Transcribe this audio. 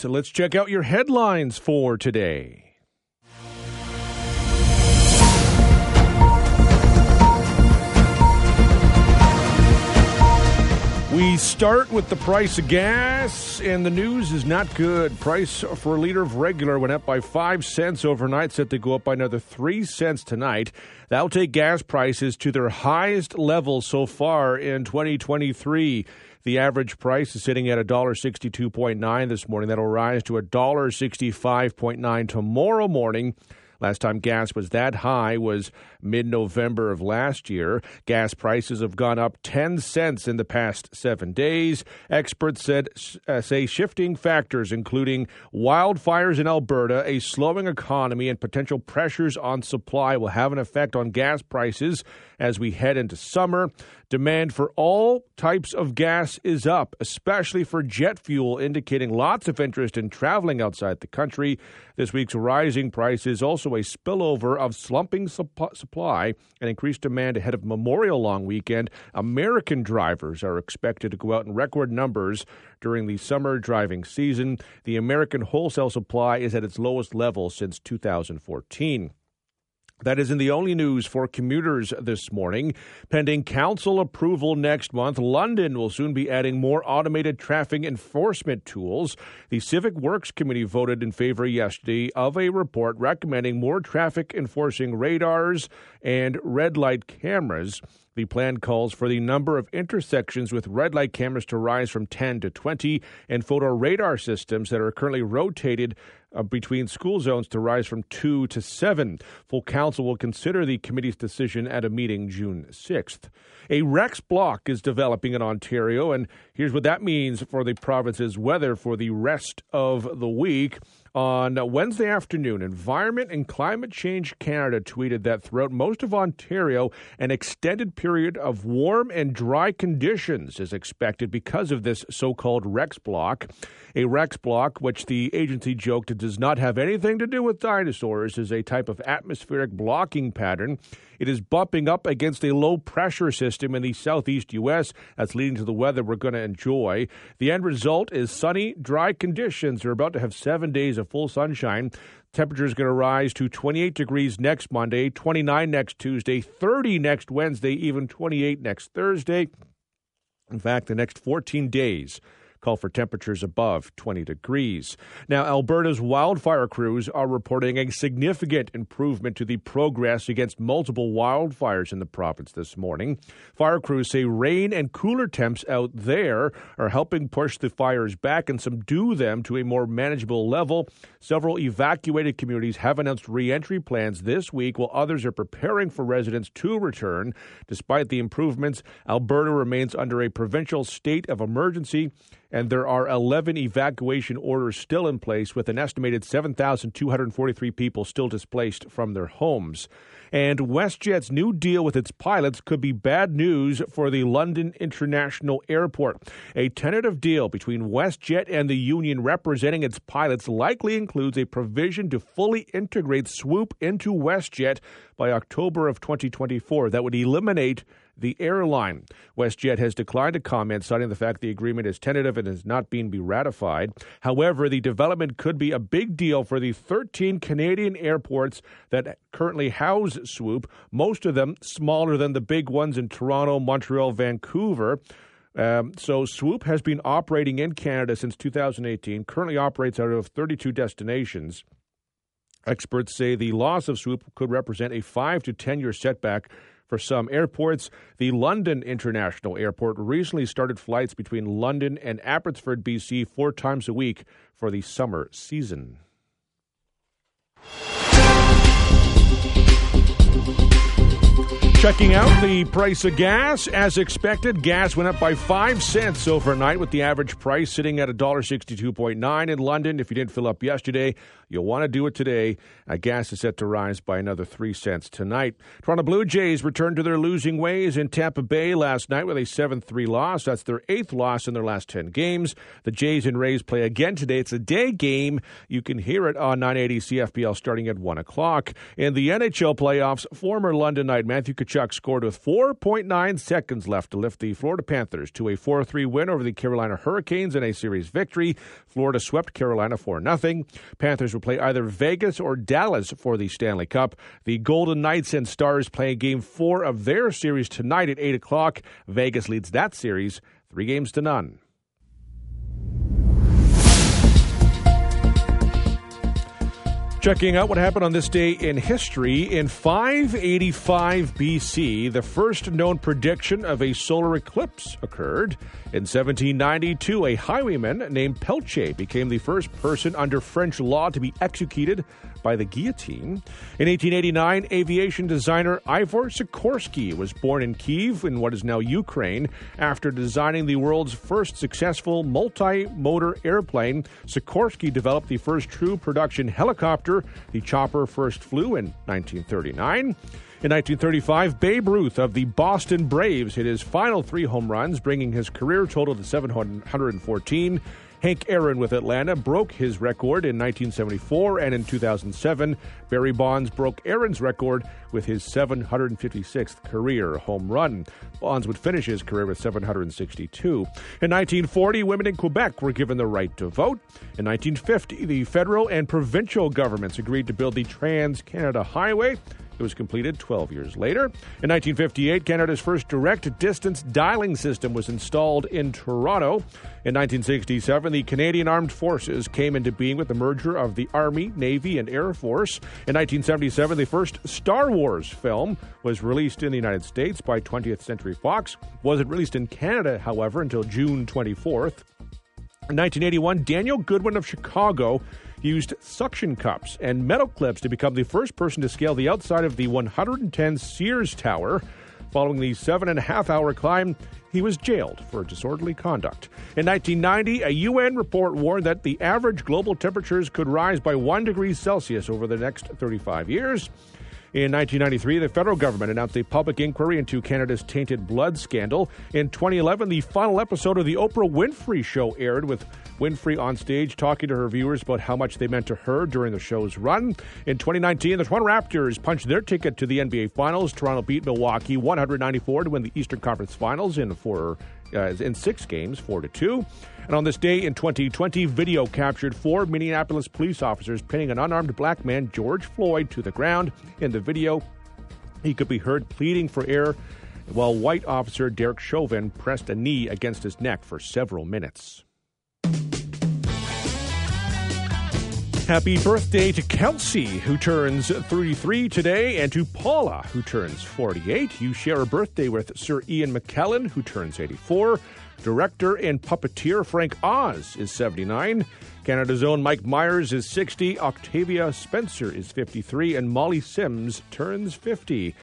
So let's check out your headlines for today. We start with the price of gas, and the news is not good. Price for a liter of regular went up by 5 cents overnight, set to go up by another 3 cents tonight. That'll take gas prices to their highest level so far in 2023. The average price is sitting at $1.62.9 this morning. That'll rise to $1.65.9 tomorrow morning. Last time gas was that high was mid November of last year. Gas prices have gone up 10 cents in the past seven days. Experts said, uh, say shifting factors, including wildfires in Alberta, a slowing economy, and potential pressures on supply, will have an effect on gas prices as we head into summer. Demand for all types of gas is up, especially for jet fuel, indicating lots of interest in traveling outside the country. This week's rising price is also a spillover of slumping supply and increased demand ahead of Memorial Long Weekend. American drivers are expected to go out in record numbers during the summer driving season. The American wholesale supply is at its lowest level since 2014. That isn't the only news for commuters this morning. Pending council approval next month, London will soon be adding more automated traffic enforcement tools. The Civic Works Committee voted in favor yesterday of a report recommending more traffic enforcing radars and red light cameras. The plan calls for the number of intersections with red light cameras to rise from 10 to 20 and photo radar systems that are currently rotated uh, between school zones to rise from 2 to 7. Full council will consider the committee's decision at a meeting June 6th. A Rex block is developing in Ontario, and here's what that means for the province's weather for the rest of the week. On Wednesday afternoon, Environment and Climate Change Canada tweeted that throughout most of Ontario, an extended period of warm and dry conditions is expected because of this so called Rex block. A Rex block, which the agency joked does not have anything to do with dinosaurs, is a type of atmospheric blocking pattern. It is bumping up against a low pressure system in the southeast U.S. that's leading to the weather we're going to enjoy. The end result is sunny, dry conditions. We're about to have seven days of full sunshine. Temperature is going to rise to 28 degrees next Monday, 29 next Tuesday, 30 next Wednesday, even 28 next Thursday. In fact, the next 14 days call for temperatures above 20 degrees. Now, Alberta's wildfire crews are reporting a significant improvement to the progress against multiple wildfires in the province this morning. Fire crews say rain and cooler temps out there are helping push the fires back and subdue them to a more manageable level. Several evacuated communities have announced reentry plans this week, while others are preparing for residents to return. Despite the improvements, Alberta remains under a provincial state of emergency and there are 11 evacuation orders still in place, with an estimated 7,243 people still displaced from their homes. And WestJet's new deal with its pilots could be bad news for the London International Airport. A tentative deal between WestJet and the union representing its pilots likely includes a provision to fully integrate Swoop into WestJet by October of 2024 that would eliminate the airline. WestJet has declined to comment, citing the fact the agreement is tentative and has not been ratified. However, the development could be a big deal for the 13 Canadian airports that currently house Swoop, most of them smaller than the big ones in Toronto, Montreal, Vancouver. Um, so Swoop has been operating in Canada since 2018, currently operates out of 32 destinations. Experts say the loss of Swoop could represent a 5 to 10 year setback for some airports. The London International Airport recently started flights between London and Abbotsford, BC, four times a week for the summer season. Checking out the price of gas. As expected, gas went up by 5 cents overnight with the average price sitting at $1.62.9 in London. If you didn't fill up yesterday, you'll want to do it today. Uh, gas is set to rise by another 3 cents tonight. Toronto Blue Jays returned to their losing ways in Tampa Bay last night with a 7 3 loss. That's their eighth loss in their last 10 games. The Jays and Rays play again today. It's a day game. You can hear it on 980 CFPL starting at 1 o'clock. In the NHL playoffs, former London Knight Matthew Scored with 4.9 seconds left to lift the Florida Panthers to a 4 3 win over the Carolina Hurricanes in a series victory. Florida swept Carolina 4 0. Panthers will play either Vegas or Dallas for the Stanley Cup. The Golden Knights and Stars play game four of their series tonight at 8 o'clock. Vegas leads that series three games to none. Checking out what happened on this day in history. In 585 BC, the first known prediction of a solar eclipse occurred. In 1792, a highwayman named Pelche became the first person under French law to be executed by the guillotine. In 1889, aviation designer Igor Sikorsky was born in Kiev, in what is now Ukraine. After designing the world's first successful multi motor airplane, Sikorsky developed the first true production helicopter. The chopper first flew in 1939. In 1935, Babe Ruth of the Boston Braves hit his final three home runs, bringing his career total to 714. Hank Aaron with Atlanta broke his record in 1974, and in 2007, Barry Bonds broke Aaron's record with his 756th career home run. Bonds would finish his career with 762. In 1940, women in Quebec were given the right to vote. In 1950, the federal and provincial governments agreed to build the Trans Canada Highway. It was completed 12 years later. In 1958, Canada's first direct distance dialing system was installed in Toronto. In 1967, the Canadian Armed Forces came into being with the merger of the Army, Navy, and Air Force. In 1977, the first Star Wars film was released in the United States by 20th Century Fox. Wasn't released in Canada, however, until June 24th. In 1981, Daniel Goodwin of Chicago used suction cups and metal clips to become the first person to scale the outside of the 110 Sears Tower. Following the seven and a half hour climb, he was jailed for disorderly conduct. In 1990, a UN report warned that the average global temperatures could rise by 1 degree Celsius over the next 35 years. In 1993, the federal government announced a public inquiry into Canada's tainted blood scandal. In 2011, the final episode of The Oprah Winfrey Show aired with Winfrey on stage talking to her viewers about how much they meant to her during the show's run. In 2019, the Toronto Raptors punched their ticket to the NBA Finals. Toronto beat Milwaukee 194 to win the Eastern Conference Finals in four uh, in six games, four to two. And on this day in 2020, video captured four Minneapolis police officers pinning an unarmed black man, George Floyd, to the ground. In the video, he could be heard pleading for air while white officer Derek Chauvin pressed a knee against his neck for several minutes. Happy birthday to Kelsey, who turns 33 today, and to Paula, who turns 48. You share a birthday with Sir Ian McKellen, who turns 84. Director and puppeteer Frank Oz is 79. Canada's own Mike Myers is 60. Octavia Spencer is 53. And Molly Sims turns 50.